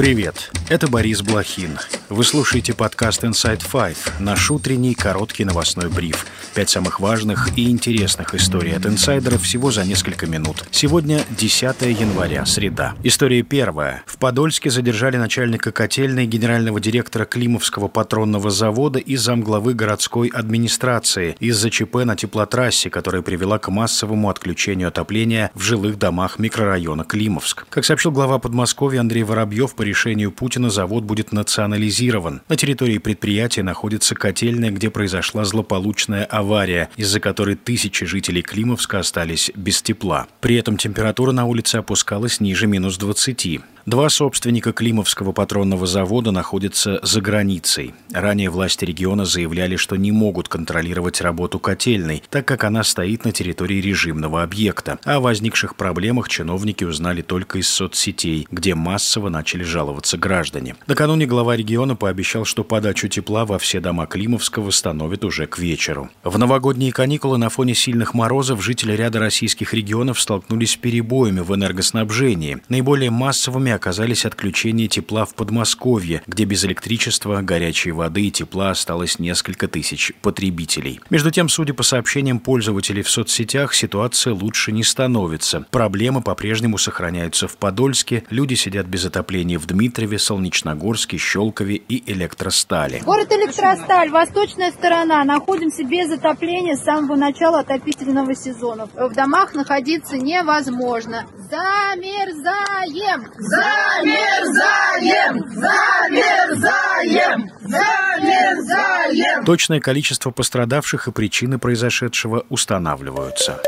Привет, это Борис Блохин. Вы слушаете подкаст Inside Five, наш утренний короткий новостной бриф. Пять самых важных и интересных историй от инсайдеров всего за несколько минут. Сегодня 10 января, среда. История первая. В Подольске задержали начальника котельной, генерального директора Климовского патронного завода и замглавы городской администрации из-за ЧП на теплотрассе, которая привела к массовому отключению отопления в жилых домах микрорайона Климовск. Как сообщил глава Подмосковья Андрей Воробьев, по решению Путина завод будет национализирован. На территории предприятия находится котельная, где произошла злополучная авария, из-за которой тысячи жителей Климовска остались без тепла. При этом температура на улице опускалась ниже минус 20. Два собственника Климовского патронного завода находятся за границей. Ранее власти региона заявляли, что не могут контролировать работу котельной, так как она стоит на территории режимного объекта. О возникших проблемах чиновники узнали только из соцсетей, где массово начали жаловаться граждане. Накануне глава региона пообещал, что подачу тепла во все дома Климовска восстановит уже к вечеру. В новогодние каникулы на фоне сильных морозов жители ряда российских регионов столкнулись с перебоями в энергоснабжении. Наиболее массовыми оказались отключения тепла в Подмосковье, где без электричества, горячей воды и тепла осталось несколько тысяч потребителей. Между тем, судя по сообщениям пользователей в соцсетях, ситуация лучше не становится. Проблемы по-прежнему сохраняются в Подольске, люди сидят без отопления в Дмитрове, Солнечногорске, Щелкове и Электростали. Город Электросталь, восточная сторона. Находимся без отопления с самого начала отопительного сезона. В домах находиться невозможно. Замерзаем! Замерзаем! Замерзаем! Замерзаем! Точное количество пострадавших и причины произошедшего устанавливаются.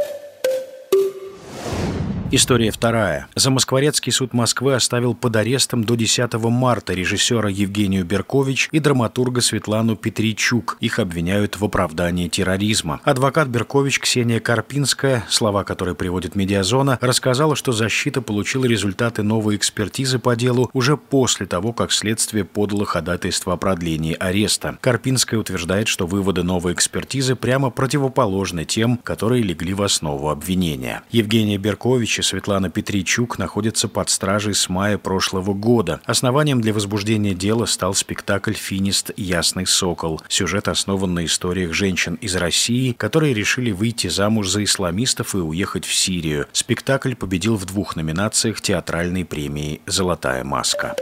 История вторая. Замоскворецкий суд Москвы оставил под арестом до 10 марта режиссера Евгению Беркович и драматурга Светлану Петричук. Их обвиняют в оправдании терроризма. Адвокат Беркович Ксения Карпинская, слова которой приводит Медиазона, рассказала, что защита получила результаты новой экспертизы по делу уже после того, как следствие подало ходатайство о продлении ареста. Карпинская утверждает, что выводы новой экспертизы прямо противоположны тем, которые легли в основу обвинения. Евгения Беркович и Светлана Петричук находятся под стражей с мая прошлого года. Основанием для возбуждения дела стал спектакль «Финист. Ясный сокол». Сюжет основан на историях женщин из России, которые решили выйти замуж за исламистов и уехать в Сирию. Спектакль победил в двух номинациях театральной премии «Золотая маска».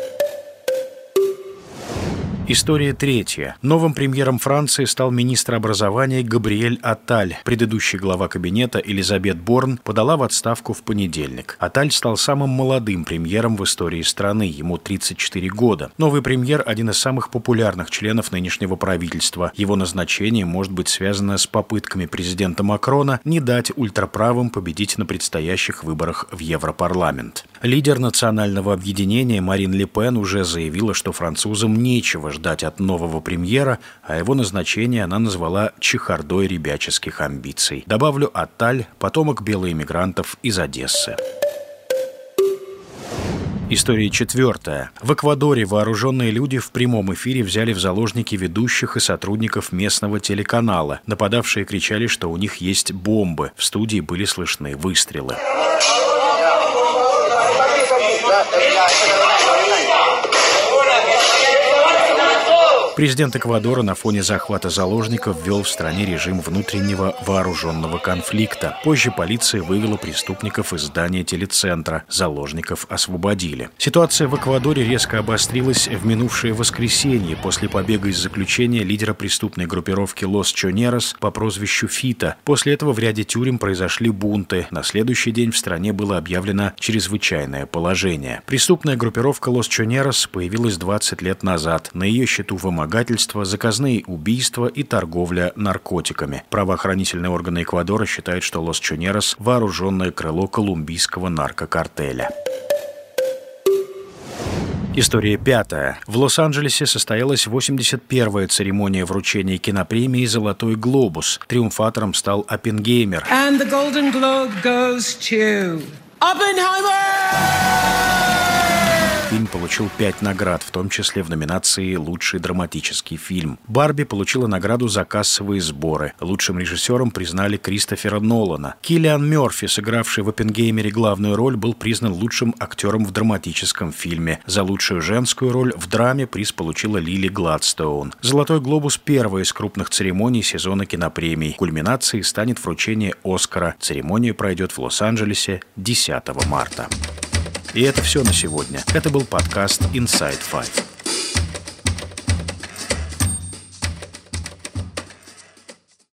История третья. Новым премьером Франции стал министр образования Габриэль Аталь. Предыдущий глава кабинета Элизабет Борн подала в отставку в понедельник. Аталь стал самым молодым премьером в истории страны, ему 34 года. Новый премьер – один из самых популярных членов нынешнего правительства. Его назначение может быть связано с попытками президента Макрона не дать ультраправым победить на предстоящих выборах в Европарламент. Лидер национального объединения Марин Ле Пен уже заявила, что французам нечего ждать от нового премьера, а его назначение она назвала чехардой ребяческих амбиций. Добавлю Аталь, потомок белоэмигрантов из Одессы. История четвертая. В Эквадоре вооруженные люди в прямом эфире взяли в заложники ведущих и сотрудников местного телеканала. Нападавшие кричали, что у них есть бомбы. В студии были слышны выстрелы. 对，等一下，等一下，等一下，等一下。Президент Эквадора на фоне захвата заложников ввел в стране режим внутреннего вооруженного конфликта. Позже полиция вывела преступников из здания телецентра. Заложников освободили. Ситуация в Эквадоре резко обострилась в минувшее воскресенье после побега из заключения лидера преступной группировки Лос Чонерос по прозвищу Фита. После этого в ряде тюрем произошли бунты. На следующий день в стране было объявлено чрезвычайное положение. Преступная группировка Лос Чонерос появилась 20 лет назад. На ее счету вымогательства вымогательство, заказные убийства и торговля наркотиками. Правоохранительные органы Эквадора считают, что Лос Чунерос – вооруженное крыло колумбийского наркокартеля. История пятая. В Лос-Анджелесе состоялась 81-я церемония вручения кинопремии «Золотой глобус». Триумфатором стал Оппенгеймер. And the Golden Globe goes to Oppenheimer! Получил пять наград, в том числе в номинации «Лучший драматический фильм». «Барби» получила награду за кассовые сборы. Лучшим режиссером признали Кристофера Нолана. Киллиан Мерфи, сыгравший в «Оппенгеймере» главную роль, был признан лучшим актером в драматическом фильме. За лучшую женскую роль в драме приз получила Лили Гладстоун. «Золотой глобус» – первая из крупных церемоний сезона кинопремий. Кульминацией станет вручение «Оскара». Церемония пройдет в Лос-Анджелесе 10 марта. И это все на сегодня. Это был подкаст Inside Five.